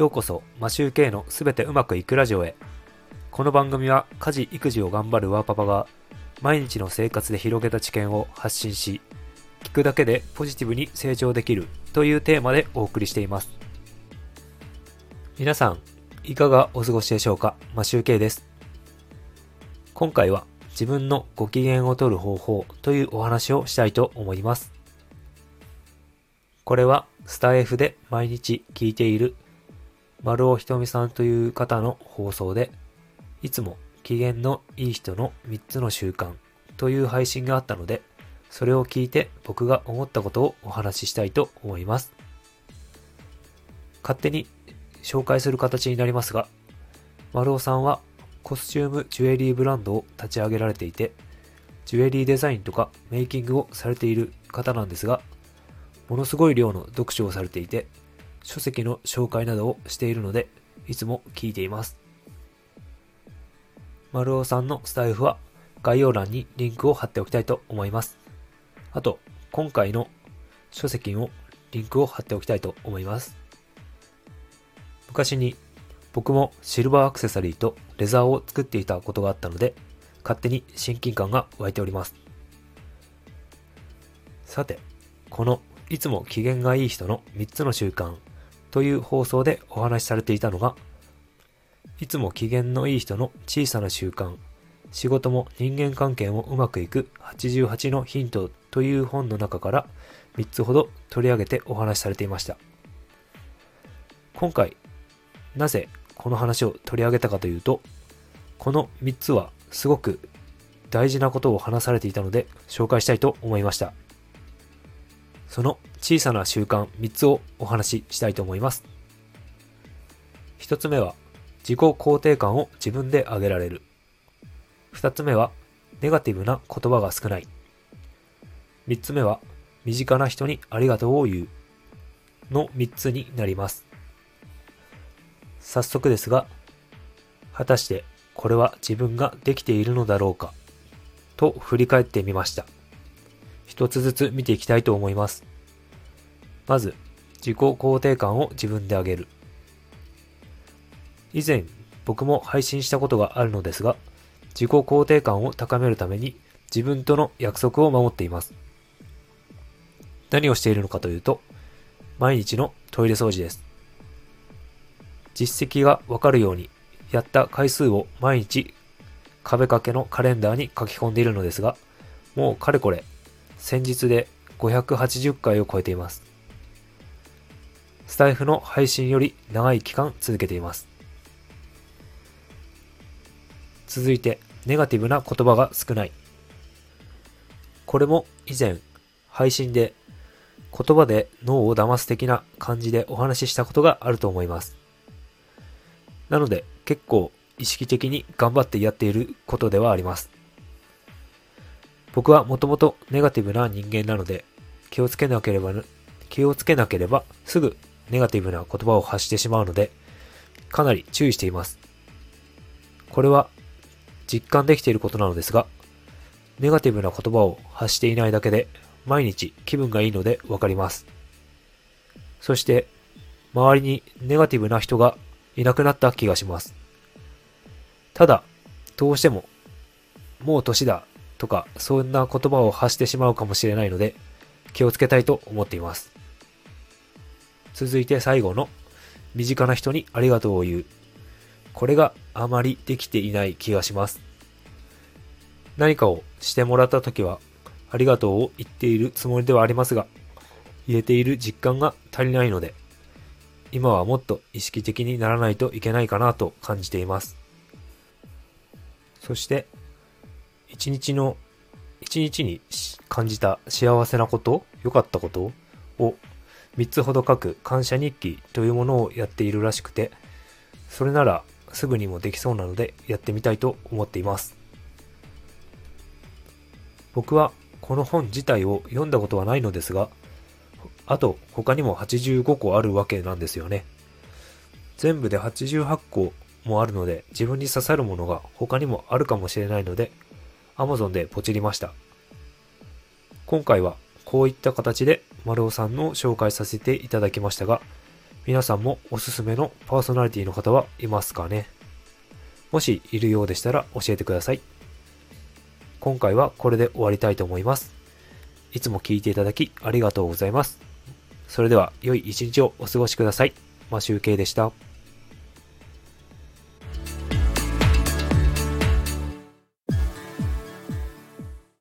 ようこそマシューケイのすべてうまくいくラジオへ。この番組は家事育児を頑張るワーパパが毎日の生活で広げた知見を発信し聞くだけでポジティブに成長できるというテーマでお送りしています。皆さんいかがお過ごしでしょうか？マシューケイです。今回は自分のご機嫌を取る方法というお話をしたいと思います。これはスタイフで毎日聞いている丸尾ひとみさんという方の放送で、いつも機嫌のいい人の3つの習慣という配信があったので、それを聞いて僕が思ったことをお話ししたいと思います。勝手に紹介する形になりますが、丸尾さんはコスチュームジュエリーブランドを立ち上げられていて、ジュエリーデザインとかメイキングをされている方なんですが、ものすごい量の読書をされていて、書籍の紹介などをしているので、いつも聞いています。丸尾さんのスタイフは概要欄にリンクを貼っておきたいと思います。あと、今回の書籍をリンクを貼っておきたいと思います。昔に僕もシルバーアクセサリーとレザーを作っていたことがあったので、勝手に親近感が湧いております。さて、このいつも機嫌がいい人の3つの習慣という放送でお話しされていたのが、いつも機嫌のいい人の小さな習慣、仕事も人間関係もうまくいく88のヒントという本の中から3つほど取り上げてお話しされていました。今回、なぜこの話を取り上げたかというと、この3つはすごく大事なことを話されていたので紹介したいと思いました。その小さな習慣3つをお話ししたいと思います。1つ目は、自己肯定感を自分で上げられる。2つ目は、ネガティブな言葉が少ない。3つ目は、身近な人にありがとうを言う。の3つになります。早速ですが、果たしてこれは自分ができているのだろうかと振り返ってみました。一つずつ見ていきたいと思います。まず、自己肯定感を自分で上げる。以前、僕も配信したことがあるのですが、自己肯定感を高めるために自分との約束を守っています。何をしているのかというと、毎日のトイレ掃除です。実績がわかるように、やった回数を毎日壁掛けのカレンダーに書き込んでいるのですが、もうかれこれ先日で580回を超えています。スタイフの配信より長い期間続けています。続いて、ネガティブな言葉が少ない。これも以前、配信で言葉で脳を騙す的な感じでお話ししたことがあると思います。なので結構意識的に頑張ってやっていることではあります。僕はもともとネガティブな人間なので、気をつけなければ、気をつけなければすぐネガティブな言葉を発してしまうので、かなり注意しています。これは実感できていることなのですが、ネガティブな言葉を発していないだけで、毎日気分がいいのでわかります。そして、周りにネガティブな人がいなくなった気がします。ただ、どうしても、もう年だとか、そんな言葉を発してしまうかもしれないので、気をつけたいと思っています。続いて最後の、身近な人にありがとうを言う。これがあまりできていない気がします。何かをしてもらった時は、ありがとうを言っているつもりではありますが、入れている実感が足りないので、今はもっと意識的にならないといけないかなと感じています。そして、一日の、一日に感じた幸せなこと、良かったことを3つほど書く感謝日記というものをやっているらしくて、それならすぐにもできそうなのでやってみたいと思っています。僕はこの本自体を読んだことはないのですが、あと他にも85個あるわけなんですよね。全部で88個もあるので自分に刺さるものが他にもあるかもしれないので Amazon でポチりました。今回はこういった形で丸尾さんの紹介させていただきましたが、皆さんもおすすめのパーソナリティの方はいますかね？もしいるようでしたら教えてください。今回はこれで終わりたいと思います。いつも聞いていただきありがとうございます。それでは良い一日をお過ごしください。マシュウケイでした。